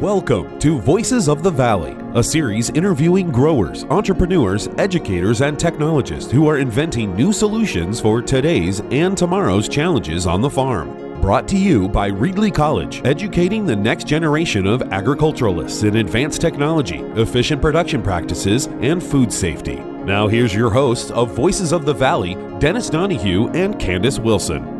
Welcome to Voices of the Valley, a series interviewing growers, entrepreneurs, educators, and technologists who are inventing new solutions for today's and tomorrow's challenges on the farm. Brought to you by Reedley College, educating the next generation of agriculturalists in advanced technology, efficient production practices, and food safety. Now, here's your hosts of Voices of the Valley, Dennis Donahue and Candace Wilson.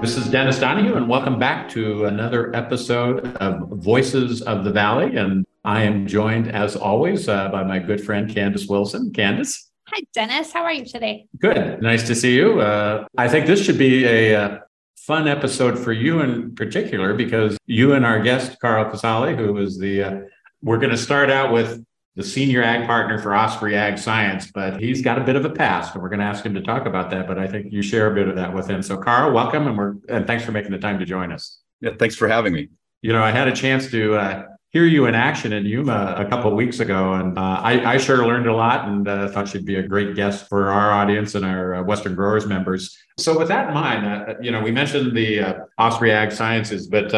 This is Dennis Donahue, and welcome back to another episode of Voices of the Valley. And I am joined, as always, uh, by my good friend Candace Wilson. Candace. Hi, Dennis. How are you today? Good. Nice to see you. Uh, I think this should be a, uh, fun episode for you in particular because you and our guest, Carl Casale, who is the, uh, we're going to start out with the senior ag partner for Ospraie Ag Science, but he's got a bit of a past, and we're going to ask him to talk about that. But I think you share a bit of that with him. So, Carl, welcome, and we're and thanks for making the time to join us. Yeah, thanks for having me. You know, I had a chance to uh, hear you in action in Yuma a couple of weeks ago, and uh, I, I, sure learned a lot, and uh, thought you'd be a great guest for our audience and our uh, Western Growers members. So, with that in mind, uh, you know, we mentioned the uh, Ospraie Ag Sciences, but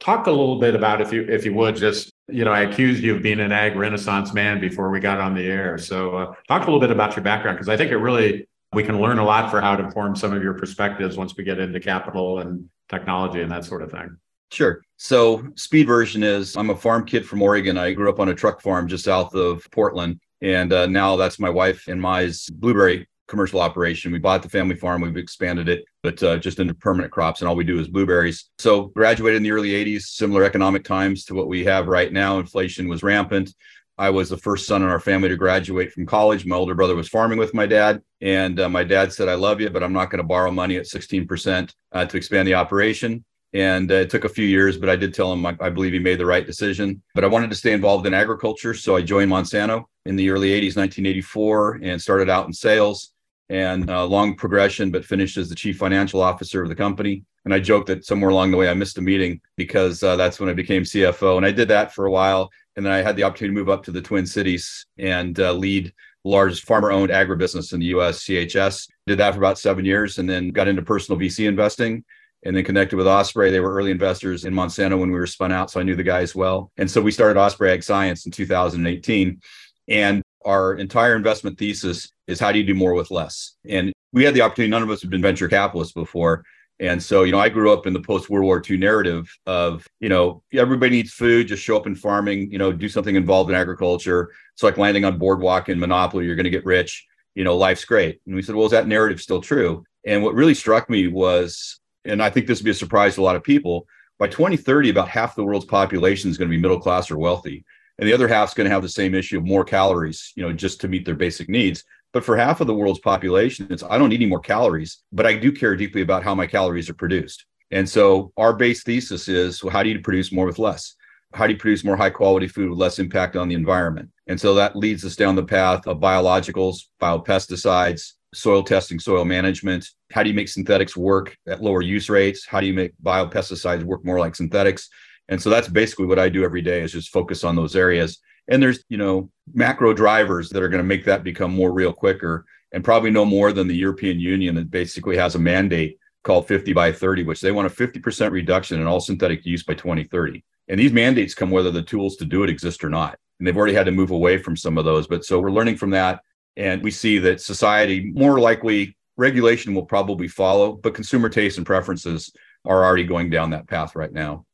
talk a little bit about if you if you would just you know, I accused you of being an ag renaissance man before we got on the air. So, uh, talk a little bit about your background because I think it really we can learn a lot for how to form some of your perspectives once we get into capital and technology and that sort of thing. Sure. So, speed version is I'm a farm kid from Oregon. I grew up on a truck farm just south of Portland, and uh, now that's my wife and my blueberry commercial operation. We bought the family farm, we've expanded it, but uh, just into permanent crops, and all we do is blueberries. So, graduated in the early 80s, similar economic times to what we have right now. Inflation was rampant. I was the first son in our family to graduate from college. My older brother was farming with my dad, and uh, my dad said, I love you, but I'm not going to borrow money at 16% uh, to expand the operation. And uh, it took a few years, but I did tell him I, I, believe he made the right decision. But I wanted to stay involved in agriculture. So I joined Monsanto in the early 80s, 1984, and started out in sales and uh, long progression, but finished as the chief financial officer of the company. And I joked that somewhere along the way I missed a meeting because uh, that's when I became CFO. And I did that for a while. And then I had the opportunity to move up to the Twin Cities and uh, lead largest farmer owned agribusiness in the US, CHS. Did that for about seven years and then got into personal VC investing and then connected with Ospraie. They were early investors in Monsanto when we were spun out. So I knew the guys well. And so we started Ospraie Ag Science in 2018. And our entire investment thesis is how do you do more with less? And we had the opportunity, none of us have been venture capitalists before. And so, you know, I grew up in the post World War II narrative of, you know, everybody needs food, just show up in farming, you know, do something involved in agriculture. It's like landing on boardwalk in Monopoly, you're going to get rich, you know, life's great. And we said, well, is that narrative still true? And what really struck me was, and I think this would be a surprise to a lot of people, by 2030, about half the world's population is going to be middle class or wealthy and the other half's going to have the same issue of more calories, you know, just to meet their basic needs. But for half of the world's population, it's I don't need any more calories, but I do care deeply about how my calories are produced. And so our base thesis is well, how do you produce more with less? How do you produce more high quality food with less impact on the environment? And so that leads us down the path of biologicals, biopesticides, soil testing, soil management. How do you make synthetics work at lower use rates? How do you make biopesticides work more like synthetics? And so that's basically what I do every day is just focus on those areas. And there's, you know, macro drivers that are going to make that become more real quicker and probably no more than the European Union that basically has a mandate called 50 by 30, which they want a 50% reduction in all synthetic use by 2030. And these mandates come whether the tools to do it exist or not. And they've already had to move away from some of those. But so we're learning from that. And we see that society more likely regulation will probably follow, but consumer tastes and preferences are already going down that path right now.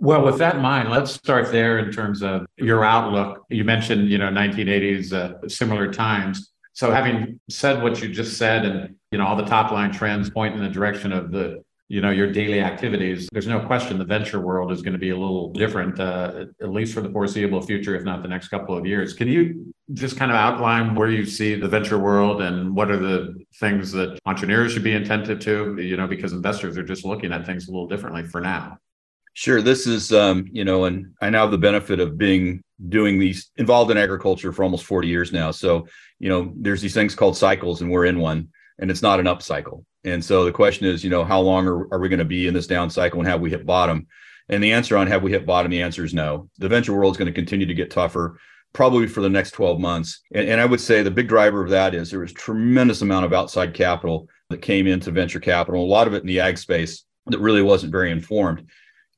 Well, with that in mind, let's start there in terms of your outlook. You mentioned, you know, 1980s, uh, similar times. So, having said what you just said, and you know, all the top line trends point in the direction of the, you know, your daily activities. There's no question the venture world is going to be a little different, uh, at least for the foreseeable future, if not the next couple of years. Can you just kind of outline where you see the venture world and what are the things that entrepreneurs should be attentive to? You know, because investors are just looking at things a little differently for now. Sure. This is, um, you know, and I now have the benefit of being doing these involved in agriculture for almost 40 years now. So, you know, there's these things called cycles, and we're in one, and it's not an up cycle. And so the question is, you know, how long are, are we going to be in this down cycle and have we hit bottom? And the answer on have we hit bottom, the answer is no. The venture world is going to continue to get tougher, probably for the next 12 months. And, and I would say the big driver of that is there was tremendous amount of outside capital that came into venture capital, a lot of it in the ag space that really wasn't very informed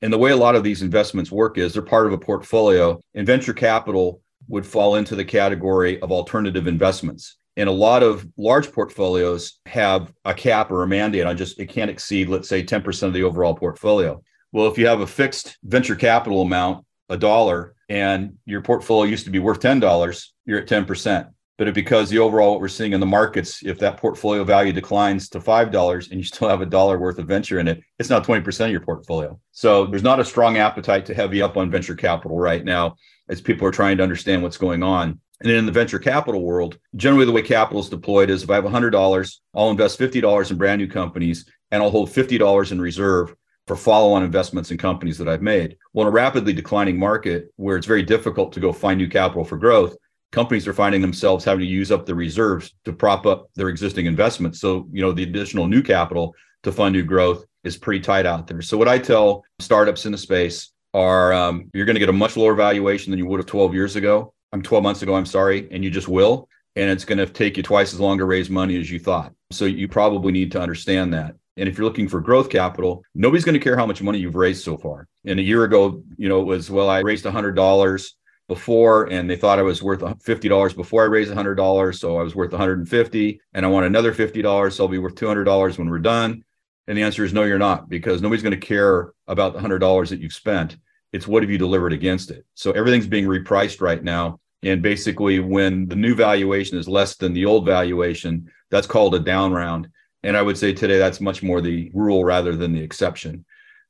And the way a lot of these investments work is they're part of a portfolio, and venture capital would fall into the category of alternative investments. And a lot of large portfolios have a cap or a mandate on just it can't exceed, let's say, 10% of the overall portfolio. Well, if you have a fixed venture capital amount, a dollar, and your portfolio used to be worth $10, you're at 10%. But because the overall what we're seeing in the markets, if that portfolio value declines to five dollars and you still have a dollar worth of venture in it, it's now 20% of your portfolio. So there's not a strong appetite to heavy up on venture capital right now as people are trying to understand what's going on. And in the venture capital world, generally the way capital is deployed is if I have $100, I'll invest $50 in brand new companies and I'll hold $50 in reserve for follow on investments in companies that I've made. Well, in a rapidly declining market where it's very difficult to go find new capital for growth, companies are finding themselves having to use up the reserves to prop up their existing investments. So, you know, the additional new capital to fund new growth is pretty tight out there. So, what I tell startups in the space are um, you're going to get a much lower valuation than you would have 12 years ago. I'm 12 months ago, I'm sorry, and you just will. And it's going to take you twice as long to raise money as you thought. So, you probably need to understand that. And if you're looking for growth capital, nobody's going to care how much money you've raised so far. And a year ago, you know, it was, well, I raised $100 before and they thought I was worth $50 before I raised $100. So I was worth 150 and I want another $50. So I'll be worth $200 when we're done. And the answer is no, you're not, because nobody's going to care about the $100 that you've spent. It's what have you delivered against it? So everything's being repriced right now. And basically, when the new valuation is less than the old valuation, that's called a down round. And I would say today that's much more the rule rather than the exception.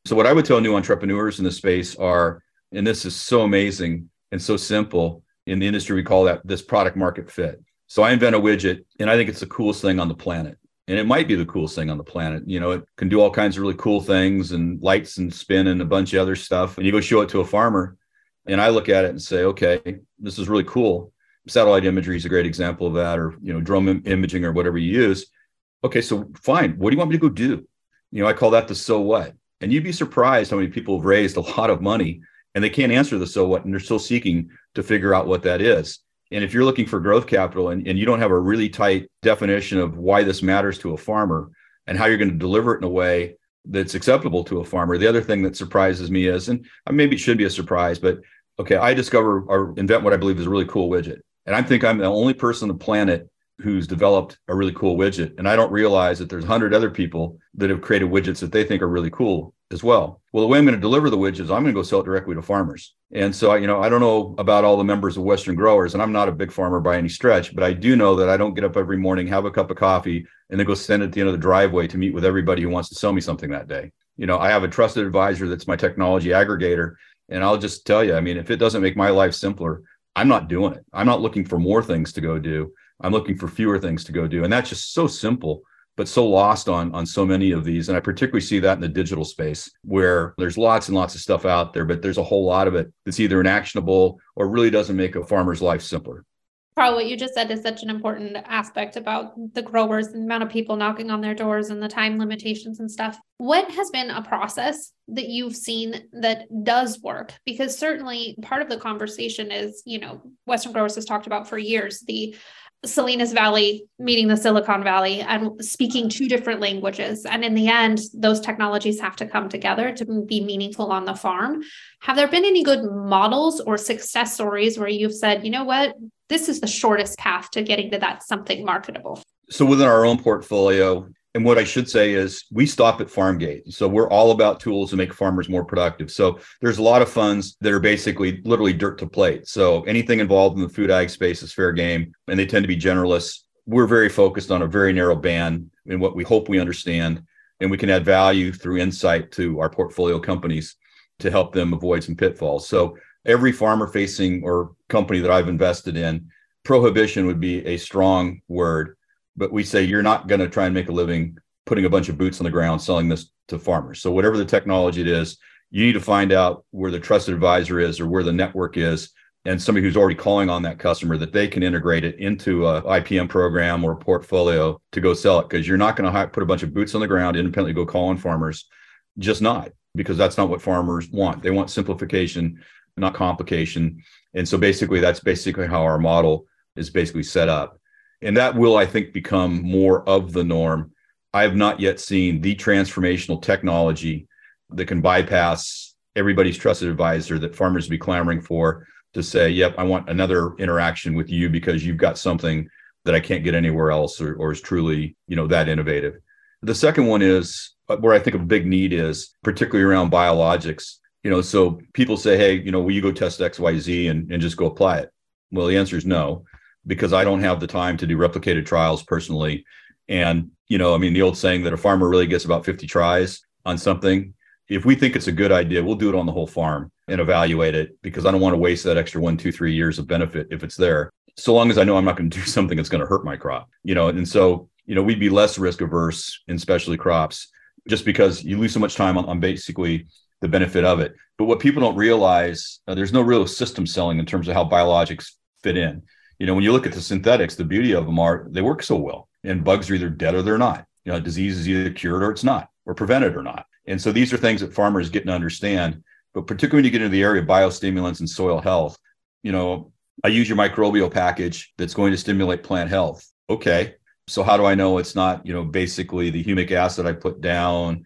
So, what I would tell new entrepreneurs in the space are, and this is so amazing, and so simple in the industry we call that this product market fit. So i invent a widget and i think it's the coolest thing on the planet. And it might be the coolest thing on the planet. You know it can do all kinds of really cool things and lights and spin and a bunch of other stuff. And you go show it to a farmer and i look at it and say okay this is really cool. Satellite imagery is a great example of that or you know drone Im- imaging or whatever you use. Okay so fine. What do you want me to go do? You know i call that the so what. And you'd be surprised how many people have raised a lot of money and they can't answer the so what and they're still seeking to figure out what that is. And if you're looking for growth capital and, and you don't have a really tight definition of why this matters to a farmer and how you're going to deliver it in a way that's acceptable to a farmer the other thing that surprises me is and maybe it should be a surprise but okay i discover or invent what i believe is a really cool widget. And i think i'm the only person on the planet who's developed a really cool widget and i don't realize that there's 100 other people that have created widgets that they think are really cool as well. Well, the way I'm going to deliver the widgets, I'm going to go sell it directly to farmers. And so, you know, I don't know about all the members of Western Growers, and I'm not a big farmer by any stretch, but I do know that I don't get up every morning, have a cup of coffee, and then go stand at the end of the driveway to meet with everybody who wants to sell me something that day. You know, I have a trusted advisor that's my technology aggregator. And I'll just tell you, I mean, if it doesn't make my life simpler, I'm not doing it. I'm not looking for more things to go do. I'm looking for fewer things to go do. And that's just so simple but so lost on on so many of these and i particularly see that in the digital space where there's lots and lots of stuff out there but there's a whole lot of it that's either inactionable or really doesn't make a farmer's life simpler Carl, what you just said is such an important aspect about the growers the amount of people knocking on their doors and the time limitations and stuff. What has been a process that you've seen that does work? Because certainly part of the conversation is, you know, Western Growers has talked about for years the Salinas Valley meeting the Silicon Valley and speaking two different languages. And in the end, those technologies have to come together to be meaningful on the farm. Have there been any good models or success stories where you've said, you know what, this is the shortest path to getting to that something marketable? So within our own portfolio, and what I should say is we stop at farm gate. So we're all about tools to make farmers more productive. So there's a lot of funds that are basically literally dirt to plate. So anything involved in the food ag space is fair game, and they tend to be generalists. We're very focused on a very narrow band in what we hope we understand, and we can add value through insight to our portfolio companies to help them avoid some pitfalls. So every farmer facing or company that I've invested in, prohibition would be a strong word but we say you're not going to try and make a living putting a bunch of boots on the ground selling this to farmers. So whatever the technology it is, you need to find out where the trusted advisor is or where the network is and somebody who's already calling on that customer that they can integrate it into a IPM program or portfolio to go sell it. Because you're not going to put a bunch of boots on the ground independently go call on farmers just not because that's not what farmers want. They want simplification not complication. And so basically that's basically how our model is basically set up and that will, I think, become more of the norm. I have not yet seen the transformational technology that can bypass everybody's trusted advisor that farmers be clamoring for to say, yep, I want another interaction with you because you've got something that I can't get anywhere else or, or is truly, you know, that innovative. The second one is uh, where I think a big need is, particularly around biologics. You know, so people say, hey, you know, will you go test XYZ and, and just go apply it? Well, the answer is no, because I don't have the time to do replicated trials personally. And, you know, I mean, the old saying that a farmer really gets about 50 tries on something. If we think it's a good idea, we'll do it on the whole farm and evaluate it because I don't want to waste that extra one, two, three years of benefit if it's there. So long as I know I'm not going to do something that's going to hurt my crop, you know, and so, you know, we'd be less risk averse in specialty crops just because you lose so much time on, on basically the benefit of it. But what people don't realize, uh, there's no real system selling in terms of how biologics fit in. You know, when you look at the synthetics, the beauty of them are they work so well, and bugs are either dead or they're not. You know, disease is either cured or it's not, or prevented or not. And so these are things that farmers get to understand. But particularly when you get into the area of biostimulants and soil health, you know, I use your microbial package that's going to stimulate plant health. Okay. So how do I know it's not, you know, basically the humic acid I put down,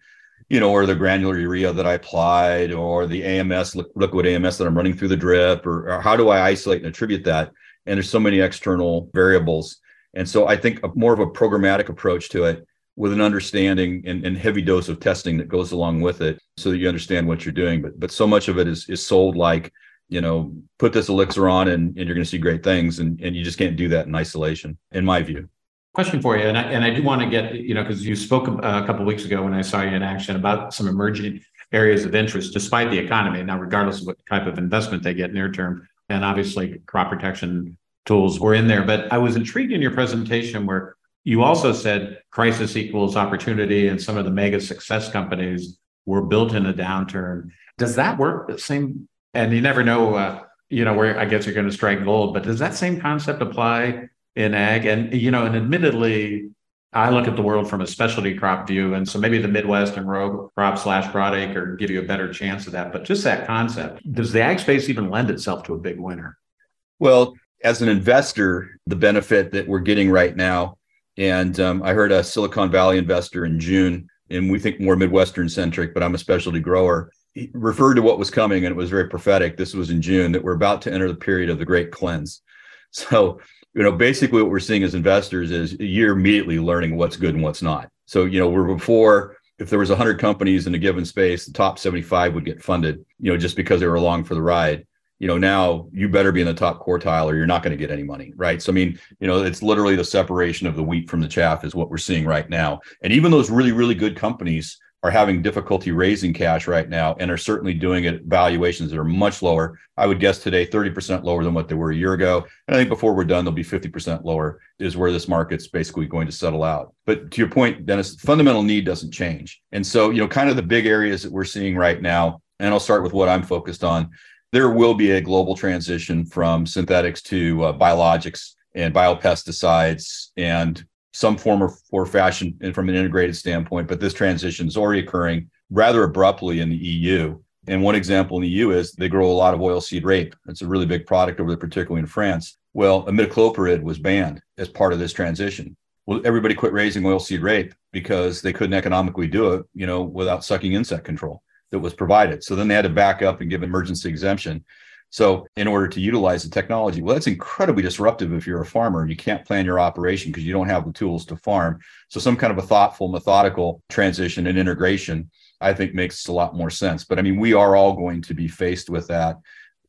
you know, or the granular urea that I applied, or the AMS liquid AMS that I'm running through the drip, or, or how do I isolate and attribute that? And there's so many external variables. And so I think a, more of a programmatic approach to it with an understanding and, and, heavy dose of testing that goes along with it so that you understand what you're doing. But but so much of it is is sold like, you know, put this elixir on and, and you're going to see great things. And, and you just can't do that in isolation, in my view. Question for you, and I, and I do want to get, you know, because you spoke a, a couple weeks ago when I saw you in action about some emerging areas of interest despite the economy. Now, regardless of what type of investment they get near term, and obviously crop protection tools were in there. But I was intrigued in your presentation where you also said crisis equals opportunity, and some of the mega success companies were built in a downturn. Does that work the same? And you never know, uh, you know, where I guess you're going to strike gold. But does that same concept apply in ag. And, you know, and admittedly, I look at the world from a specialty crop view. And so maybe the Midwest and row crop slash broadacre give you a better chance of that. But just that concept, does the ag space even lend itself to a big winner? Well, as an investor, the benefit that we're getting right now, and um, I heard a Silicon Valley investor in June, and we think more Midwestern centric, but I'm a specialty grower. He referred to what was coming, and it was very prophetic. This was in June that we're about to enter the period of the great cleanse. So you know, basically what we're seeing as investors is you're immediately learning what's good and what's not. So, you know, we're before if there was 100 companies in a given space, the top 75 would get funded, you know, just because they were along for the ride. You know, now you better be in the top quartile or you're not going to get any money, right? So, I mean, you know, it's literally the separation of the wheat from the chaff is what we're seeing right now. And even those really, really good companies are having difficulty raising cash right now and are certainly doing it at valuations that are much lower. I would guess today 30% lower than what they were a year ago. And I think before we're done, they'll be 50% lower, is where this market's basically going to settle out. But to your point, Dennis, fundamental need doesn't change. And so, you know, kind of the big areas that we're seeing right now, and I'll start with what I'm focused on. There will be a global transition from synthetics to uh, biologics and biopesticides and some form or, or fashion and from an integrated standpoint, but this transition is already occurring rather abruptly in the EU. And one example in the EU is they grow a lot of oilseed rape. It's a really big product over there, particularly in France. Well, imidacloprid was banned as part of this transition. Well, everybody quit raising oilseed rape because they couldn't economically do it, you know, without sucking insect control that was provided. So then they had to back up and give emergency exemption. So, in order to utilize the technology, well, that's incredibly disruptive if you're a farmer. And you can't plan your operation because you don't have the tools to farm. So, some kind of a thoughtful, methodical transition and integration, I think, makes a lot more sense. But I mean, we are all going to be faced with that.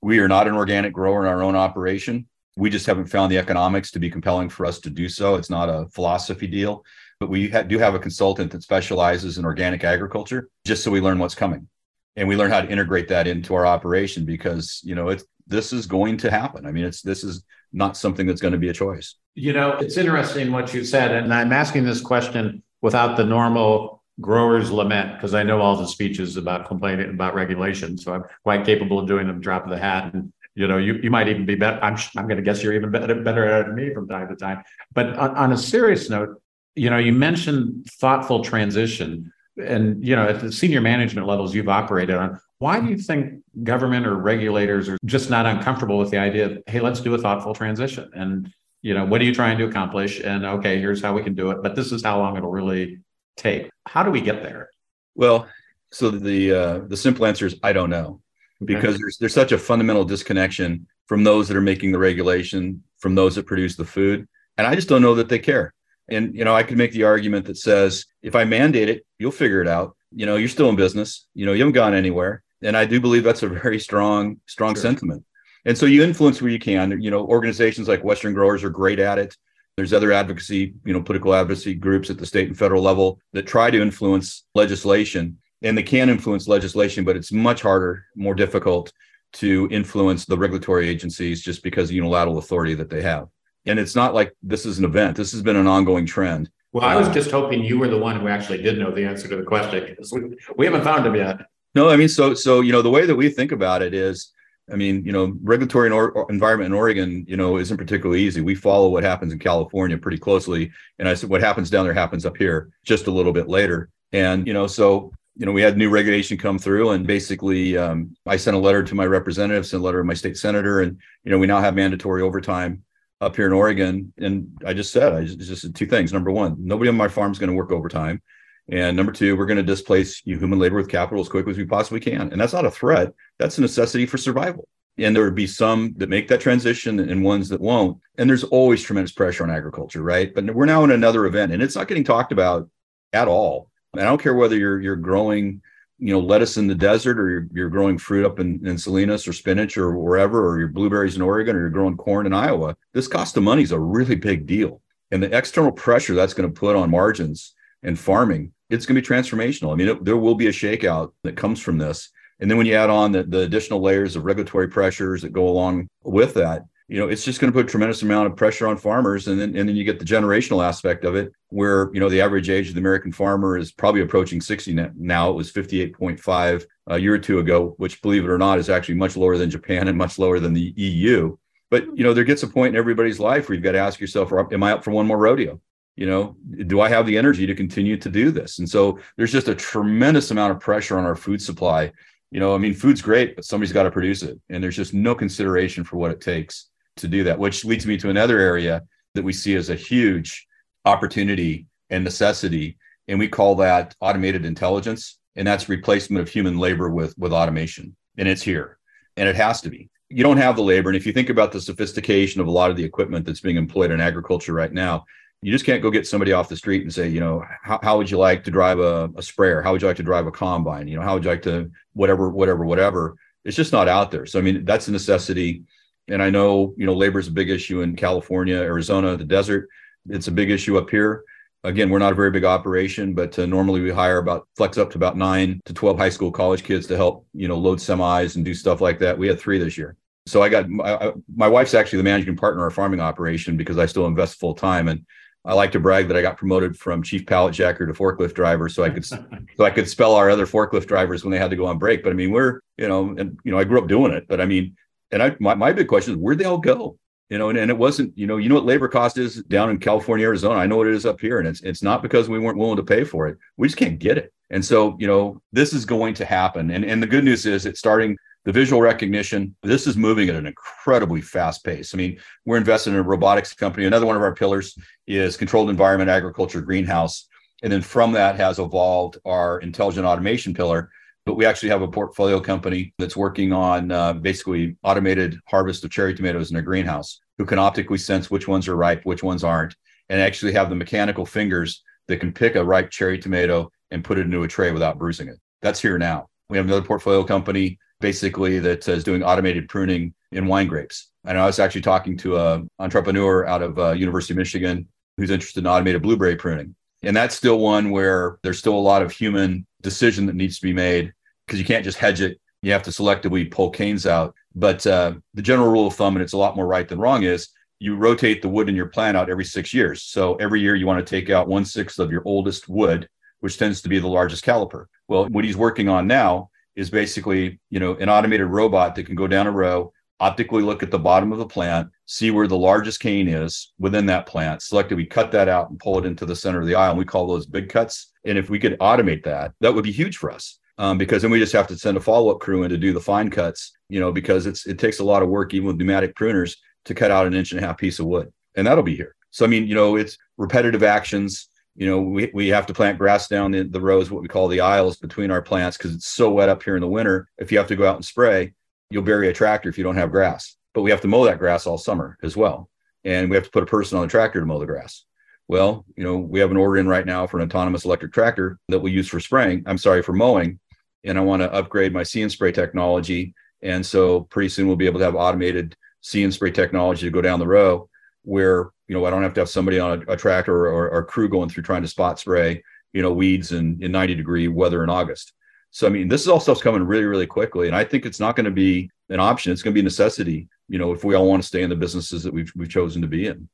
We are not an organic grower in our own operation. We just haven't found the economics to be compelling for us to do so. It's not a philosophy deal, but we ha- do have a consultant that specializes in organic agriculture just so we learn what's coming and we learn how to integrate that into our operation because you know it's this is going to happen. I mean it's this is not something that's going to be a choice. You know it's interesting what you said and i'm asking this question without the normal growers lament because i know all the speeches about complaining about regulation so i'm quite capable of doing them drop of the hat and you know you, you might even be better i'm, I'm going to guess you're even better, better at me from time to time. But on, on a serious note you know you mentioned thoughtful transition and you know at the senior management levels you've operated on why do you think government or regulators are just not uncomfortable with the idea of hey let's do a thoughtful transition and you know what are you trying to accomplish and okay here's how we can do it but this is how long it'll really take how do we get there well So the uh, the simple answer is I don't know, because okay. there's there's such a fundamental disconnection from those that are making the regulation, from those that produce the food, and I just don't know that they care. And you know, I could make the argument that says if I mandate it, you'll figure it out. You know, you're still in business. You know, you haven't gone anywhere, and I do believe that's a very strong strong sure. sentiment. And so you influence where you can. You know, organizations like Western Growers are great at it. There's other advocacy, you know, political advocacy groups at the state and federal level that try to influence legislation and they can influence legislation, but it's much harder, more difficult to influence the regulatory agencies just because of unilateral authority that they have. And it's not like this is an event. This has been an ongoing trend. Well, I was just hoping you were the one who actually did know the answer to the question because we, we haven't found him yet. No, I mean, so so you know the way that we think about it is I mean, you know, regulatory or, environment in Oregon, you know, isn't particularly easy. We follow what happens in California pretty closely, and I said what happens down there happens up here just a little bit later. And you know, so you know, we had new regulation come through, and basically, um, I sent a letter to my representative, sent a letter to my state senator, and you know, we now have mandatory overtime up here in Oregon. And I just said, I just, just two things. Number one, nobody on my farm is going to work overtime. And number two, we're going to displace human labor with capital as quickly as we possibly can. And that's not a threat, that's a necessity for survival. And there would be some that make that transition and ones that won't. And there's always tremendous pressure on agriculture, right? But we're now in another event and it's not getting talked about at all. And I don't care whether you're you're growing, you know, lettuce in the desert or you're, you're growing fruit up in, in Salinas or spinach or wherever, or your blueberries in Oregon or you're growing corn in Iowa. This cost of money is a really big deal. And the external pressure that's going to put on margins and farming, it's going to be transformational. I mean, it, there will be a shakeout that comes from this. And then when you add on the, the additional layers of regulatory pressures that go along with that, you know, it's just going to put a tremendous amount of pressure on farmers. And then, and then you get the generational aspect of it, where, you know, the average age of the American farmer is probably approaching 60 now. It was 58.5 a uh, year or two ago, which, believe it or not, is actually much lower than Japan and much lower than the EU. But, you know, there gets a point in everybody's life where you've got to ask yourself, am I up for one more rodeo? you know do i have the energy to continue to do this and so there's just a tremendous amount of pressure on our food supply you know i mean food's great but somebody's got to produce it and there's just no consideration for what it takes to do that which leads me to another area that we see as a huge opportunity and necessity and we call that automated intelligence and that's replacement of human labor with with automation and it's here and it has to be you don't have the labor and if you think about the sophistication of a lot of the equipment that's being employed in agriculture right now you just can't go get somebody off the street and say, you know, how, how would you like to drive a, a sprayer? How would you like to drive a combine? You know, how would you like to whatever, whatever, whatever? It's just not out there. So I mean, that's a necessity. And I know, you know, labor is a big issue in California, Arizona, the desert. It's a big issue up here. Again, we're not a very big operation, but uh, normally we hire about flex up to about nine to 12 high school college kids to help, you know, load semis and do stuff like that. We had three this year. So I got my, my wife's actually the managing partner of our farming operation because I still invest full time. And I like to brag that I got promoted from chief pallet jacker to forklift driver, so I could so I could spell our other forklift drivers when they had to go on break. But I mean, we're you know, and you know, I grew up doing it. But I mean, and I my, my big question is where'd they all go? You know, and, and it wasn't you know you know what labor cost is down in California, Arizona. I know what it is up here, and it's it's not because we weren't willing to pay for it. We just can't get it. And so you know, this is going to happen. And and the good news is it's starting the visual recognition this is moving at an incredibly fast pace i mean we're invested in a robotics company another one of our pillars is controlled environment agriculture greenhouse and then from that has evolved our intelligent automation pillar but we actually have a portfolio company that's working on uh, basically automated harvest of cherry tomatoes in a greenhouse who can optically sense which ones are ripe which ones aren't and actually have the mechanical fingers that can pick a ripe cherry tomato and put it into a tray without bruising it that's here now we have another portfolio company basically that is doing automated pruning in wine grapes. And I was actually talking to a entrepreneur out of uh, University of Michigan who's interested in automated blueberry pruning. And that's still one where there's still a lot of human decision that needs to be made because you can't just hedge it. You have to selectively pull canes out. But uh, the general rule of thumb, and it's a lot more right than wrong, is you rotate the wood in your plant out every six years. So every year you want to take out one sixth of your oldest wood, which tends to be the largest caliper. Well, what he's working on now is basically, you know, an automated robot that can go down a row, optically look at the bottom of the plant, see where the largest cane is within that plant, selectively cut that out and pull it into the center of the aisle. And we call those big cuts. And if we could automate that, that would be huge for us. Um, because then we just have to send a follow-up crew in to do the fine cuts, you know, because it's it takes a lot of work, even with pneumatic pruners, to cut out an inch and a half piece of wood. And that'll be here. So I mean, you know, it's repetitive actions You know, we, we have to plant grass down the, the rows, what we call the aisles between our plants, because it's so wet up here in the winter. If you have to go out and spray, you'll bury a tractor if you don't have grass. But we have to mow that grass all summer as well. And we have to put a person on the tractor to mow the grass. Well, you know, we have an order in right now for an autonomous electric tractor that we use for spraying. I'm sorry, for mowing. And I want to upgrade my see and spray technology. And so pretty soon we'll be able to have automated see and spray technology to go down the row where you know I don't have to have somebody on a, a tractor or, or, crew going through trying to spot spray you know weeds in, in 90 degree weather in August. So I mean this is all stuff's coming really really quickly, and I think it's not going to be an option. It's going to be a necessity. You know if we all want to stay in the businesses that we've we've chosen to be in.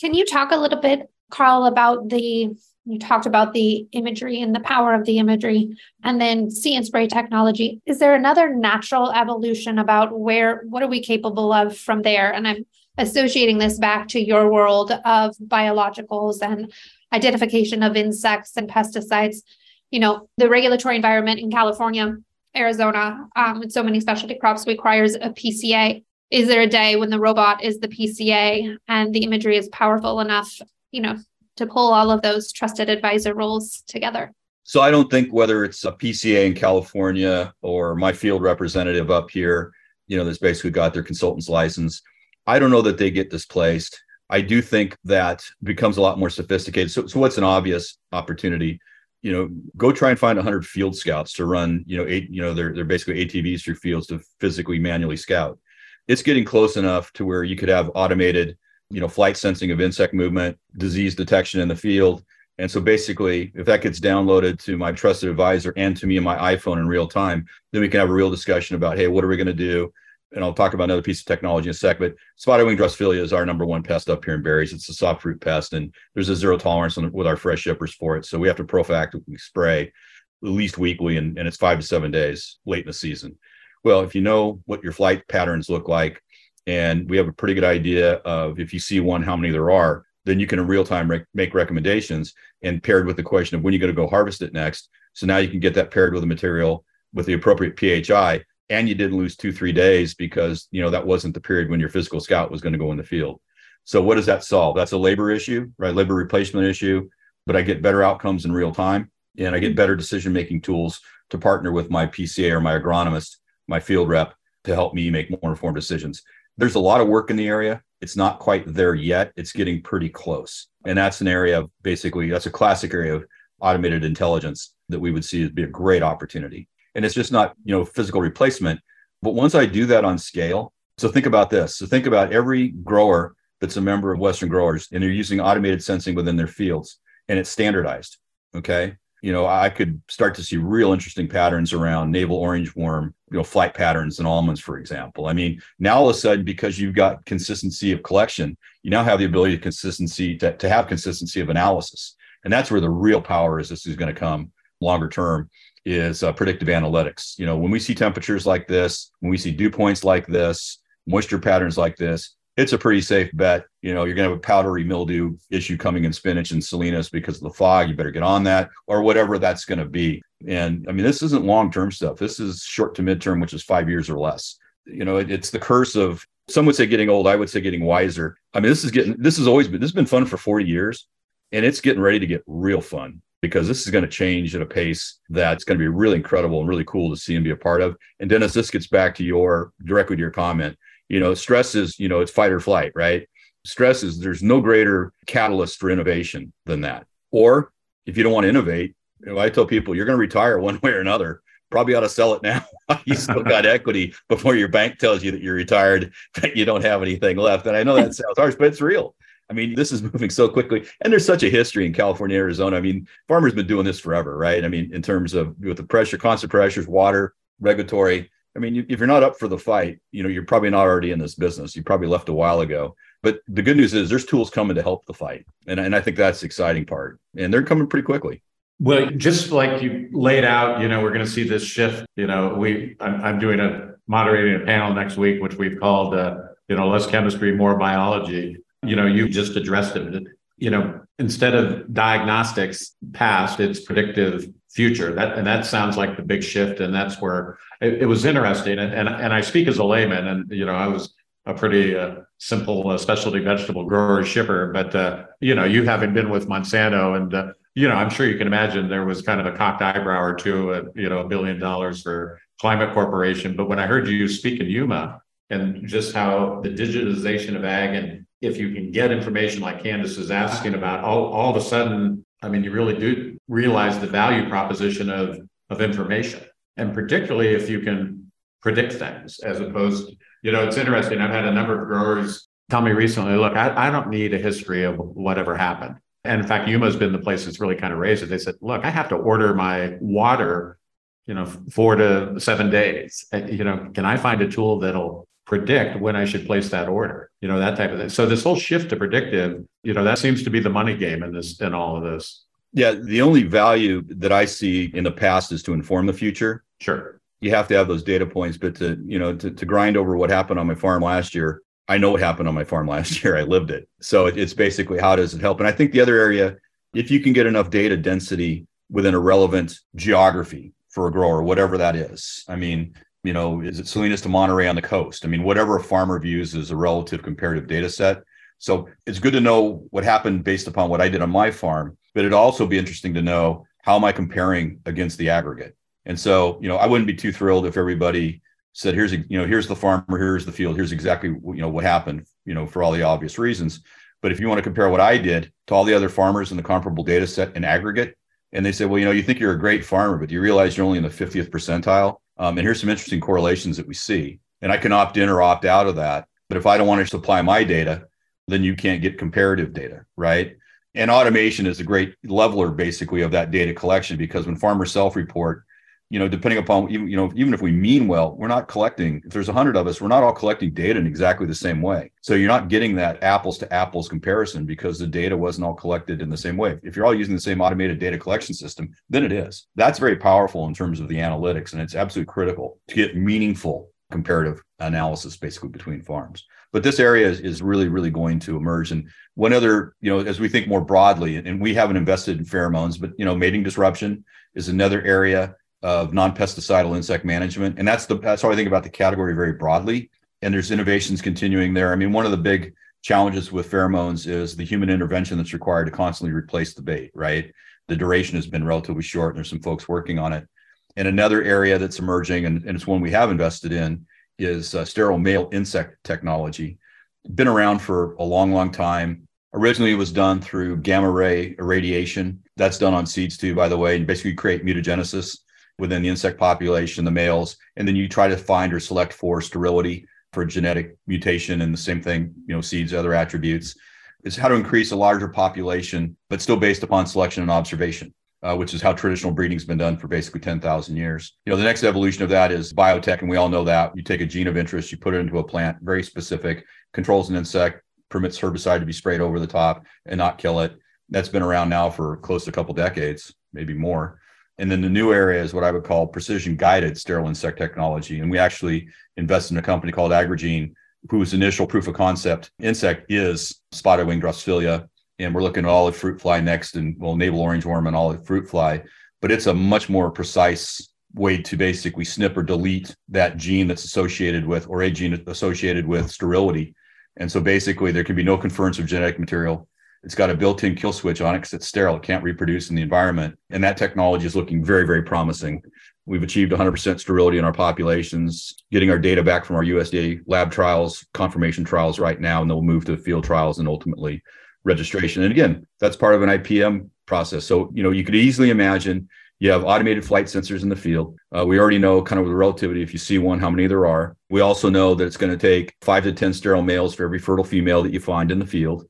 Can you talk a little bit, Carl, about the you talked about the imagery and the power of the imagery and then see and spray technology. Is there another natural evolution about where what are we capable of from there? And i'm associating this back to your world of biologicals and identification of insects and pesticides. You know the regulatory environment in california arizona um, with so many specialty crops requires a pca is there a day when the robot is the pca and the imagery is powerful enough you know to pull all of those trusted advisor roles together? So I don't think whether it's a PCA in California or my field representative up here, you know, that's basically got their consultant's license. I don't know that they get displaced. I do think that becomes a lot more sophisticated. So, so what's an obvious opportunity? You know, go try and find 100 field scouts to run. You know, eight. You know, they're they're basically ATVs through fields to physically manually scout. It's getting close enough to where you could have automated you know, flight sensing of insect movement, disease detection in the field. And so basically, if that gets downloaded to my trusted advisor and to me in my iPhone in real time, then we can have a real discussion about, hey, what are we going to do? And I'll talk about another piece of technology in a sec, but spotted wing Drosophila is our number one pest up here in berries. It's a soft fruit pest, and there's a zero tolerance on, with our fresh shippers for it. So we have to prophylactically spray at least weekly, and, and it's five to seven days late in the season. Well, if you know what your flight patterns look like, and we have a pretty good idea of if you see one, how many there are, then you can in real time rec- make recommendations and paired with the question of when you're going to go harvest it next. So now you can get that paired with a material with the appropriate PHI, and you didn't lose two, three days because you know that wasn't the period when your physical scout was going to go in the field. So what does that solve? That's a labor issue, right? Labor replacement issue, but I get better outcomes in real time and I get mm-hmm. better decision making tools to partner with my PCA or my agronomist, my field rep to help me make more informed decisions there's a lot of work in the area. It's not quite there yet. It's getting pretty close. And that's an area of basically, that's a classic area of automated intelligence that we would see as be a great opportunity. And it's just not, you know, physical replacement. But once I do that on scale, so think about this. So think about every grower that's a member of Western Growers and they're using automated sensing within their fields and it's standardized. Okay you know, I could start to see real interesting patterns around navel orange worm, you know, flight patterns in almonds, for example. I mean, now all of a sudden, because you've got consistency of collection, you now have the ability to consistency to, to have consistency of analysis. And that's where the real power is this is going to come longer term is uh, predictive analytics. You know, when we see temperatures like this, when we see dew points like this, moisture patterns like this, it's a pretty safe bet. You know, you're going to have a powdery mildew issue coming in spinach and salinas because of the fog. You better get on that or whatever that's going to be. And I mean, this isn't long term stuff. This is short to midterm, which is five years or less. You know, it, it's the curse of some would say getting old. I would say getting wiser. I mean, this is getting, this has always been, this has been fun for 40 years and it's getting ready to get real fun because this is going to change at a pace that's going to be really incredible and really cool to see and be a part of. And Dennis, this gets back to your directly to your comment you know stress is you know it's fight or flight right? Stress is there's no greater catalyst for innovation than that. Or if you don't want to innovate you know, i tell people you're going to retire one way or another. Probably ought to sell it now. You still got equity before your bank tells you that you're retired that you don't have anything left. And i know that sounds harsh but it's real. I mean, this is moving so quickly, and there's such a history in California, Arizona. I mean, farmers been doing this forever, right? I mean, in terms of with the pressure, constant pressures, water, regulatory, I mean, if you're not up for the fight, you know, you're probably not already in this business. You probably left a while ago. But the good news is there's tools coming to help the fight. And, and I think that's the exciting part. And they're coming pretty quickly. Well, just like you laid out, you know, we're going to see this shift. You know, we I'm, I'm doing a moderating a panel next week, which we've called, uh, you know, less chemistry, more biology. You know, you just addressed it. You know, instead of diagnostics past, it's predictive future. That and that sounds like the big shift, and that's where it, it was interesting. And, and and I speak as a layman, and you know, I was a pretty uh, simple uh, specialty vegetable grower shipper, but uh, you know, you having been with Monsanto, and uh, you know, I'm sure you can imagine there was kind of a cocked eyebrow or two at you know a billion dollars for Climate Corporation. But when I heard you speak in Yuma and just how the digitization of ag and if you can get information like Candace is asking about, all, all of a sudden, I mean, you really do realize the value proposition of, of information. And particularly if you can predict things as opposed, you know, it's interesting. I've had a number of growers tell me recently, look, I, I don't need a history of whatever happened. And in fact, Yuma has been the place that's really kind of raised it. They said, look, I have to order my water, you know, four to seven days. You know, can I find a tool that'll predict when I should place that order, you know, that type of thing. So this whole shift to predictive, you know, that seems to be the money game in this in all of this. Yeah, the only value that I see in the past is to inform the future. Sure. You have to have those data points, but to, you know, to, to grind over what happened on my farm last year, I know what happened on my farm last year. I lived it. So it, it's basically how does it help? And I think the other area, if you can get enough data density within a relevant geography for a grower, whatever that is. I mean, you know, is it Salinas to Monterey on the coast? I mean, whatever a farmer views as a relative comparative data set. So it's good to know what happened based upon what I did on my farm, but it'd also be interesting to know how am I comparing against the aggregate. And so, you know, I wouldn't be too thrilled if everybody said, "Here's a, you know, here's the farmer, here's the field, here's exactly you know what happened," you know, for all the obvious reasons. But if you want to compare what I did to all the other farmers in the comparable data set in aggregate, and they say, "Well, you know, you think you're a great farmer, but do you realize you're only in the 50th percentile?" Um, and here's some interesting correlations that we see. And I can opt in or opt out of that. But if I don't want to supply my data, then you can't get comparative data, right? And automation is a great leveler basically of that data collection because when farmers self-report, you know, depending upon even, you know, even if we mean well, we're not collecting. If there's a hundred of us, we're not all collecting data in exactly the same way. So you're not getting that apples to apples comparison because the data wasn't all collected in the same way. If you're all using the same automated data collection system, then it is. That's very powerful in terms of the analytics, and it's absolutely critical to get meaningful comparative analysis basically between farms. But this area is, is really, really going to emerge. And one other, you know, as we think more broadly, and we haven't invested in pheromones, but you know, mating disruption is another area of non-pesticidal insect management. And that's the that's how i think about the category very broadly. And there's innovations continuing there. I mean one of the big challenges with pheromones is the human intervention that's required to constantly replace the bait right? The duration has been relatively short and there's some folks working on it. And another area that's emerging and, and it's one we have invested in is uh, sterile male insect technology. Been around for a long long time. Originally it was done through gamma ray irradiation. That's done on seeds too by the way and basically create mutagenesis within the insect population, the males, and then you try to find or select for sterility for genetic mutation and the same thing, you know, seeds, other attributes. Is how to increase a larger population, but still based upon selection and observation. Uh, which is how traditional breeding's been done for basically 10,000 years. You know, the next evolution of that is biotech, and we all know that. You take a gene of interest, you put it into a plant, very specific, controls an insect, permits herbicide to be sprayed over the top and not kill it. That's been around now for close to a couple decades, maybe more. And then the new area is what I would call precision guided sterile insect technology. And we actually invest in a company called Agragene, whose initial proof of concept insect is spotted wing Drosophila. And we're looking at olive fruit fly next and well, navel orange worm and olive fruit fly. But it's a much more precise way to basically snip or delete that gene that's associated with or a gene associated with sterility. And so basically there can be no conference of genetic material it's got a built-in kill switch on it because it's sterile. It can't reproduce in the environment. And that technology is looking very, very promising. We've achieved 100% sterility in our populations, getting our data back from our USDA lab trials, confirmation trials right now, and then we'll move to field trials and ultimately registration. And again, that's part of an IPM process. So, you know, you could easily imagine you have automated flight sensors in the field. Uh, we already know kind of the relativity. If you see one, how many there are. We also know that it's going to take five to 10 sterile males for every fertile female that you find in the field.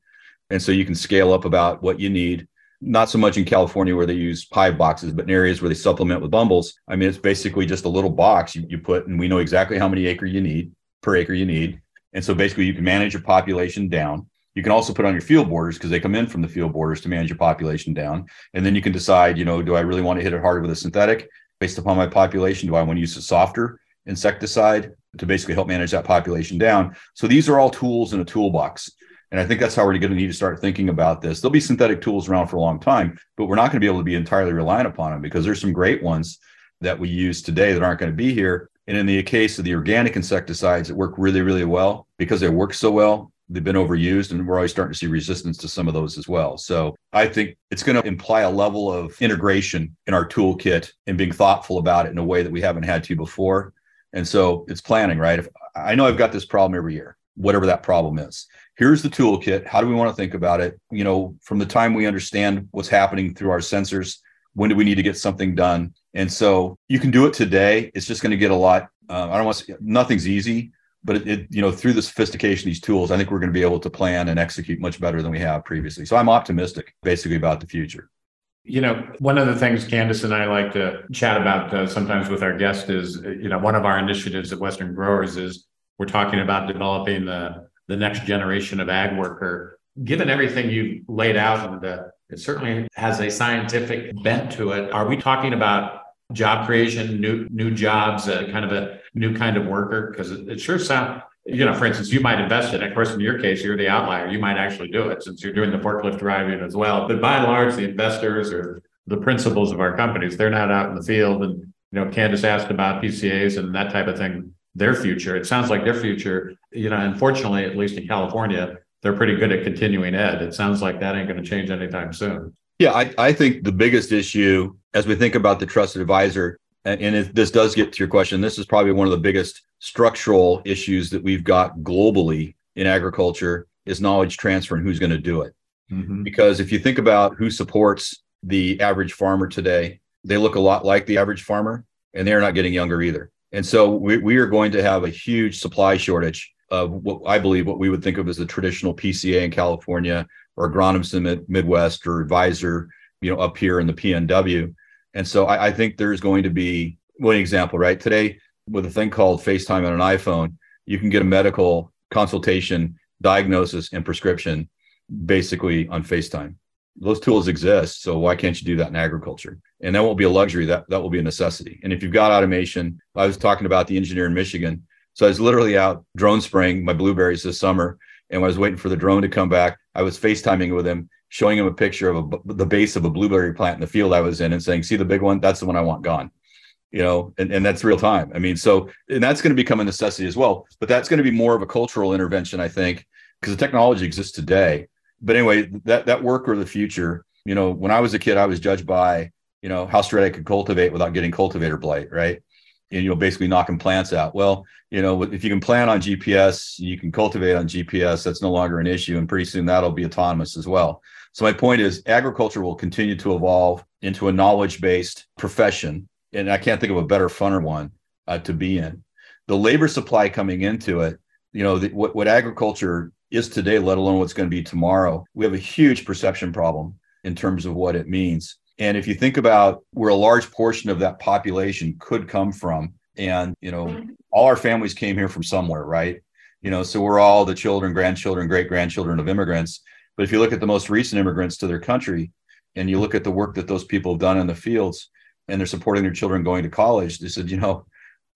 And so you can scale up about what you need. Not so much in California where they use hive boxes, but in areas where they supplement with bumbles. I mean, it's basically just a little box you, you put, and we know exactly how many acre you need per acre you need. And so basically you can manage your population down. You can also put on your field borders because they come in from the field borders to manage your population down. And then you can decide, you know, do I really want to hit it harder with a synthetic based upon my population? Do I want to use a softer insecticide to basically help manage that population down? So these are all tools in a toolbox. And I think that's how we're going to need to start thinking about this. There'll be synthetic tools around for a long time, but we're not going to be able to be entirely reliant upon them because there's some great ones that we use today that aren't going to be here. And in the case of the organic insecticides, that work really, really well because they work so well. They've been overused, and we're always starting to see resistance to some of those as well. So I think it's going to imply a level of integration in our toolkit and being thoughtful about it in a way that we haven't had to before. And so it's planning, right? If I know I've got this problem every year, whatever that problem is. Here's the toolkit. How do we want to think about it? You know, from the time we understand what's happening through our sensors, when do we need to get something done? And so you can do it today. It's just going to get a lot. Uh, I don't want to nothing's easy, but it, it, you know, through the sophistication these tools, I think we're going to be able to plan and execute much better than we have previously. So I'm optimistic basically about the future. You know, one of the things Candace and I like to chat about uh, sometimes with our guests is, you know, one of our initiatives at Western Growers is we're talking about developing the the next generation of ag worker. Given everything you've laid out, and it certainly has a scientific bent to it. Are we talking about job creation, new new jobs, uh, kind of a new kind of worker? Because it, it sure sounds you know, for instance, you might invest in it. Of course, in your case, you're the outlier. You might actually do it since you're doing the forklift driving as well. But by and large, the investors or the principals of our companies, they're not out in the field. And, you know, Candace asked about PCAs and that type of thing, their future. It sounds like their future, you know, unfortunately, at least in California, they're pretty good at continuing ed. It sounds like that ain't going to change anytime soon. Yeah, I, I think the biggest issue as we think about the trusted advisor and if this does get to your question, this is probably one of the biggest structural issues that we've got globally in agriculture is knowledge transfer and who's going to do it. Mm-hmm. Because if you think about who supports the average farmer today, they look a lot like the average farmer and they're not getting younger either. And so we, we are going to have a huge supply shortage of what I believe what we would think of as the traditional PCA in California or agronomist in the Midwest or advisor, you know, up here in the PNW. And so I, I think there's going to be one example, right? Today, with a thing called FaceTime on an iPhone, you can get a medical consultation, diagnosis, and prescription basically on FaceTime. Those tools exist. So why can't you do that in agriculture? And that won't be a luxury. That that will be a necessity. And if you've got automation, I was talking about the engineer in Michigan. So I was literally out drone spraying my blueberries this summer. And I was waiting for the drone to come back, I was FaceTiming with him showing him a picture of a, the base of a blueberry plant in the field I was in and saying, see the big one? That's the one I want gone. You know, and, and that's real time. I mean, so, and that's going to become a necessity as well. But that's going to be more of a cultural intervention, I think, because the technology exists today. But anyway, that, that work or the future, you know, when I was a kid, I was judged by, you know, how straight I could cultivate without getting cultivator blight, right? And, you know, basically knocking plants out. Well, you know, if you can plan on GPS, you can cultivate on GPS. That's no longer an issue. And pretty soon that'll be autonomous as well. So my point is agriculture will continue to evolve into a knowledge-based profession. And I can't think of a better, funner one uh, to be in. The labor supply coming into it, you know, the, what, what agriculture is today, let alone what's going to be tomorrow, we have a huge perception problem in terms of what it means. And if you think about where a large portion of that population could come from, and you know, all our families came here from somewhere, right? You know, so we're all the children, grandchildren, great grandchildren of immigrants. But if you look at the most recent immigrants to their country and you look at the work that those people have done in the fields and they're supporting their children going to college, they said, you know,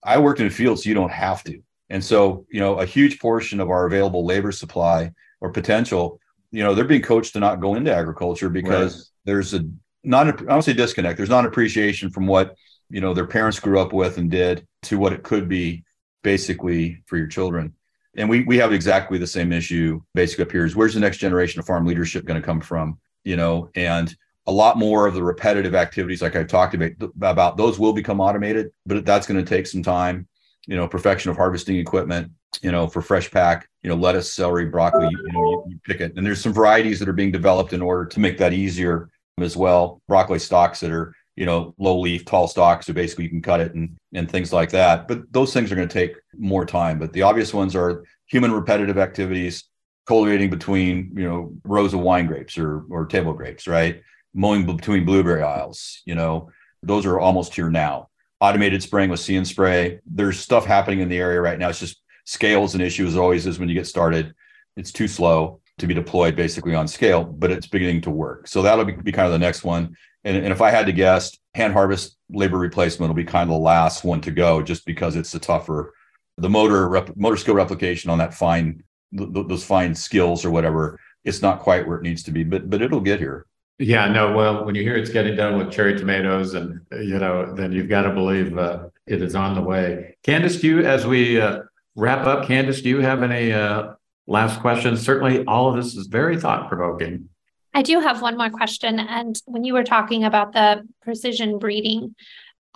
I worked in fields, so you don't have to. And so, you know, a huge portion of our available labor supply or potential, you know, they're being coached to not go into agriculture because right. there's a not, I don't say disconnect, there's not appreciation from what, you know, their parents grew up with and did to what it could be basically for your children. And we we have exactly the same issue basically up here is where's the next generation of farm leadership going to come from? You know, and a lot more of the repetitive activities like I've talked about about those will become automated, but that's going to take some time. You know, perfection of harvesting equipment, you know, for fresh pack, you know, lettuce, celery, broccoli, you, you know, you, you pick it. And there's some varieties that are being developed in order to make that easier as well. Broccoli stalks that are you know, low leaf, tall stalks. So basically you can cut it and, and things like that. But those things are going to take more time. But the obvious ones are human repetitive activities, cultivating between, you know, rows of wine grapes or, or table grapes, right? Mowing between blueberry aisles, you know, those are almost here now. Automated spraying with and spray. There's stuff happening in the area right now. It's just scale is an issue as always is when you get started. It's too slow to be deployed basically on scale, but it's beginning to work. So that'll be, be kind of the next one. And, and if I had to guess, hand harvest labor replacement will be kind of the last one to go, just because it's the tougher, the motor rep, motor skill replication on that fine, th- those fine skills or whatever. It's not quite where it needs to be, but but it'll get here. Yeah, no, well, when you hear it's getting done with cherry tomatoes and, you know, then you've got to believe uh, it is on the way. Candice, do you, as we uh, wrap up, Candice, do you have any uh, last questions? Certainly, all of this is very thought provoking. I do have one more question. And when you were talking about the precision breeding,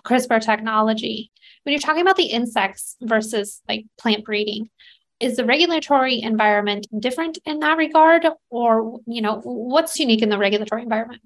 CRISPR technology, when you're talking about the insects versus like plant breeding, is the regulatory environment different in that regard? Or you know what's unique in the regulatory environment?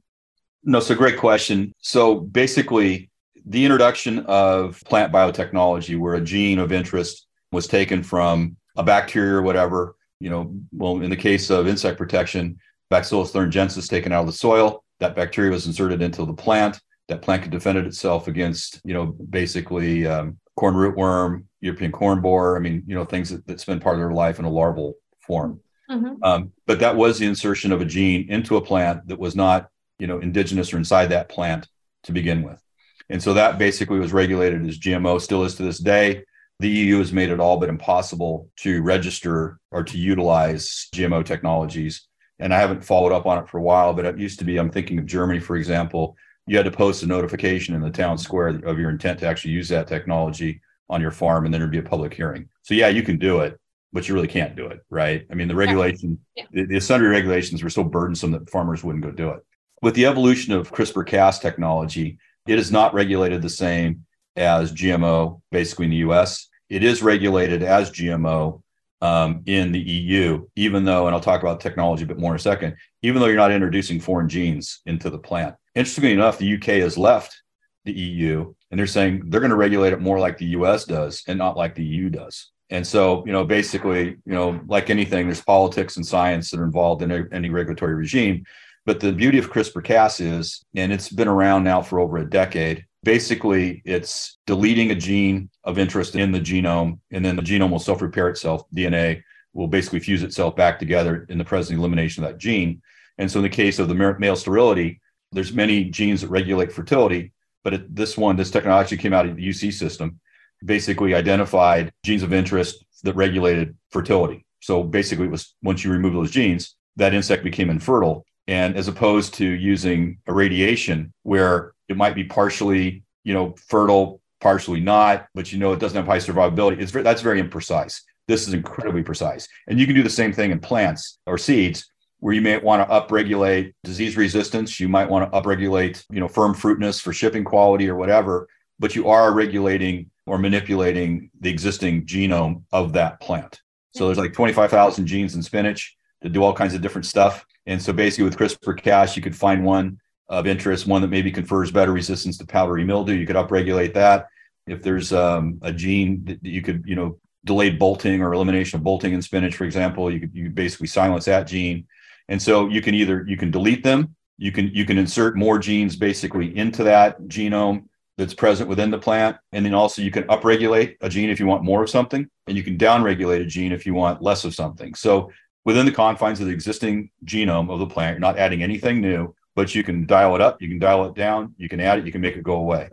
No so great question. So basically the introduction of plant biotechnology where a gene of interest was taken from a bacteria or whatever you know well in the case of insect protection bacillus thuringiensis taken out of the soil. That bacteria was inserted into the plant. That plant could defend itself against you know basically um, corn rootworm European corn borer. I mean, you know, things that, that spend part of their life in a larval form. Mm-hmm. Um, but that was the insertion of a gene into a plant that was not, you know, indigenous or inside that plant to begin with. And so that basically was regulated as GMO, still is to this day. The EU has made it all but impossible to register or to utilize GMO technologies. And I haven't followed up on it for a while, but it used to be, I'm thinking of Germany, for example, you had to post a notification in the town square of your intent to actually use that technology on your farm and then there'd be a public hearing. So yeah, you can do it, but you really can't do it, right? I mean, the regulation, yeah. the, the sundry regulations were so burdensome that farmers wouldn't go do it. With the evolution of CRISPR-Cas technology, it is not regulated the same as GMO, basically in the US. It is regulated as GMO um, in the EU, even though, and I'll talk about technology a bit more in a second, even though you're not introducing foreign genes into the plant. Interestingly enough, the UK has left the EU and they're saying they're going to regulate it more like the US does and not like the EU does. And so, you know, basically, you know, like anything, there's politics and science that are involved in any regulatory regime. But the beauty of CRISPR Cas is, and it's been around now for over a decade, basically it's deleting a gene of interest in the genome, and then the genome will self repair itself. DNA will basically fuse itself back together in the present elimination of that gene. And so, in the case of the male sterility, there's many genes that regulate fertility, but it, this one, this technology came out of the UC system, basically identified genes of interest that regulated fertility. So basically, it was once you remove those genes, that insect became infertile. And as opposed to using irradiation, where it might be partially, you know, fertile, partially not, but you know it doesn't have high survivability. It's very, that's very imprecise. This is incredibly precise, and you can do the same thing in plants or seeds where you may want to upregulate disease resistance. You might want to upregulate, you know, firm fruitness for shipping quality or whatever, but you are regulating or manipulating the existing genome of that plant. So there's like 25,000 genes in spinach that do all kinds of different stuff. And so basically with CRISPR-Cas, you could find one of interest, one that maybe confers better resistance to powdery mildew. You could upregulate that. If there's um, a gene that you could, you know, delayed bolting or elimination of bolting in spinach, for example, you could you basically silence that gene and so you can either you can delete them, you can you can insert more genes basically into that genome that's present within the plant, and then also you can upregulate a gene if you want more of something, and you can downregulate a gene if you want less of something. So within the confines of the existing genome of the plant, you're not adding anything new, but you can dial it up, you can dial it down, you can add it, you can make it go away.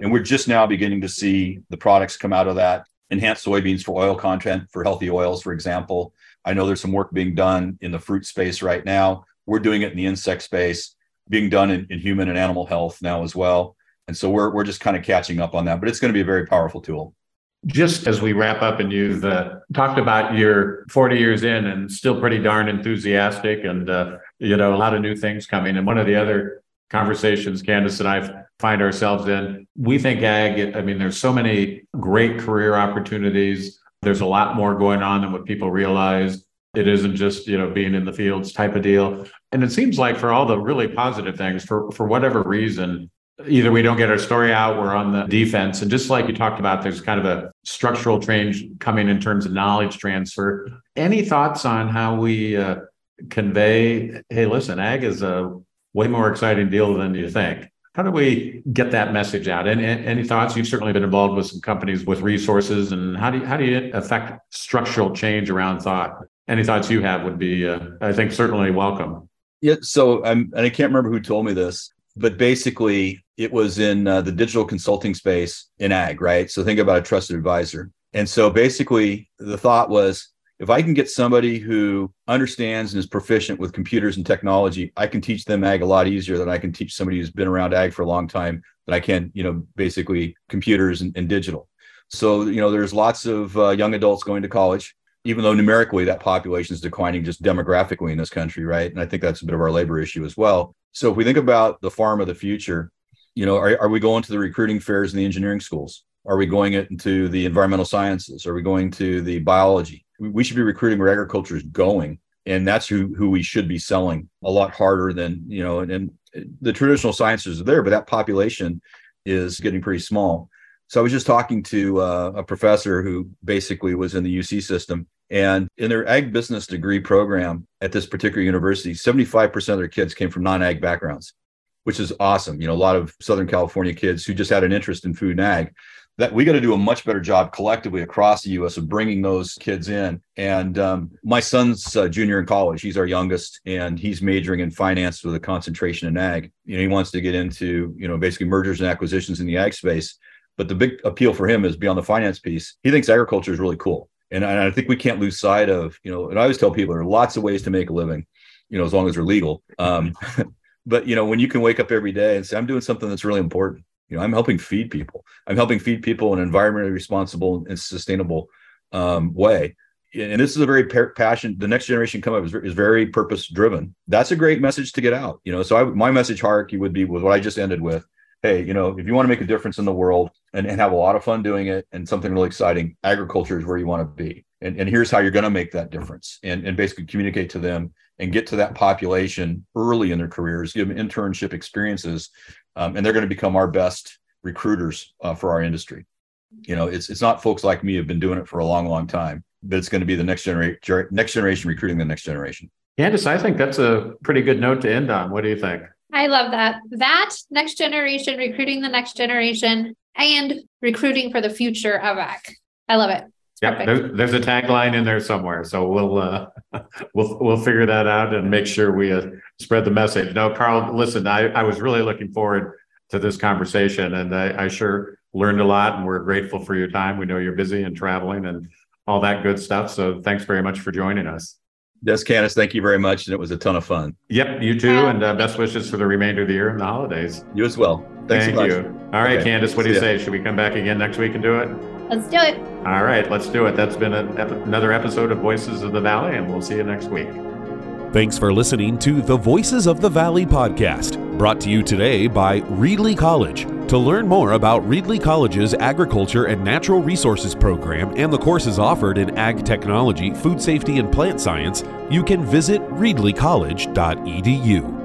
And we're just now beginning to see the products come out of that enhanced soybeans for oil content for healthy oils, for example. I know there's some work being done in the fruit space right now. We're doing it in the insect space, being done in, in human and animal health now as well. And so we're, we're just kind of catching up on that, but it's going to be a very powerful tool. Just as we wrap up, and you've uh, talked about your 40 years in and still pretty darn enthusiastic, and uh, you know a lot of new things coming. And one of the other conversations Candace and I find ourselves in, we think ag. I mean, there's so many great career opportunities there's a lot more going on than what people realize. It isn't just, you know, being in the fields type of deal. And it seems like for all the really positive things, for, for whatever reason, either we don't get our story out, we're on the defense. And just like you talked about, there's kind of a structural change coming in terms of knowledge transfer. Any thoughts on how we uh, convey, hey, listen, ag is a way more exciting deal than you think? How do we get that message out? And any thoughts? You've certainly been involved with some companies with resources, and how do you, how do you affect structural change around thought? Any thoughts you have would be, uh, I think, certainly welcome. Yeah. So I'm, and I can't remember who told me this, but basically it was in uh, the digital consulting space in ag, right? So think about a trusted advisor. And so basically the thought was, if I can get somebody who understands and is proficient with computers and technology, I can teach them ag a lot easier than I can teach somebody who's been around ag for a long time that I can, you know, basically computers and, and digital. So, you know, there's lots of uh, young adults going to college, even though numerically that population is declining just demographically in this country, right? And I think that's a bit of our labor issue as well. So if we think about the farm of the future, you know, are, are we going to the recruiting fairs in the engineering schools? Are we going into the environmental sciences? Are we going to the biology? We should be recruiting where agriculture is going, and that's who who we should be selling a lot harder than you know. And, and the traditional sciences are there, but that population is getting pretty small. So I was just talking to uh, a professor who basically was in the UC system, and in their ag business degree program at this particular university, 75% of their kids came from non-ag backgrounds, which is awesome. You know, a lot of Southern California kids who just had an interest in food and ag that we got to do a much better job collectively across the U.S. of bringing those kids in. And um, my son's uh, junior in college; he's our youngest, and he's majoring in finance with a concentration in ag. You know, he wants to get into you know basically mergers and acquisitions in the ag space. But the big appeal for him is beyond the finance piece. He thinks agriculture is really cool, and, and I think we can't lose sight of you know. And I always tell people there are lots of ways to make a living, you know, as long as they're legal. Um, but you know, when you can wake up every day and say, "I'm doing something that's really important," You know, I'm helping feed people. I'm helping feed people in an environmentally responsible and sustainable um, way. And this is a very passion. The next generation come up is, is very purpose driven. That's a great message to get out. You know, so I, my message hierarchy would be with what I just ended with. Hey, you know, if you want to make a difference in the world and, and have a lot of fun doing it and something really exciting, agriculture is where you want to be. And, and here's how you're going to make that difference and, and basically communicate to them and get to that population early in their careers, give them internship experiences um, and they're going to become our best recruiters uh, for our industry. You know, it's it's not folks like me who've been doing it for a long, long time, but it's going to be the next generation, next generation recruiting the next generation. Candice, I think that's a pretty good note to end on. What do you think? I love that. That next generation, recruiting the next generation, and recruiting for the future of ag. I love it. Yeah, there's, there's, a tagline in there somewhere, so we'll uh, we'll we'll figure that out and make sure we uh, spread the message. No, Carl, listen, I, I was really looking forward to this conversation, and I, I sure learned a lot, and we're grateful for your time. We know you're busy and traveling and all that good stuff. So thanks very much for joining us. Yes, Candice, thank you very much, and it was a ton of fun. Yep, you too, and uh, best wishes for the remainder of the year and the holidays. You as well. Thanks Thank so you. All right, okay. Candace, what do you say? Should we come back again next week and do it? Let's do it. All right, let's do it. That's been a, another episode of Voices of the Valley, and we'll see you next week. Thanks for listening to the Voices of the Valley podcast, brought to you today by Reedley College. To learn more about Reedley College's Agriculture and Natural Resources program and the courses offered in ag technology, food safety, and plant science, you can visit reedleycollege.edu.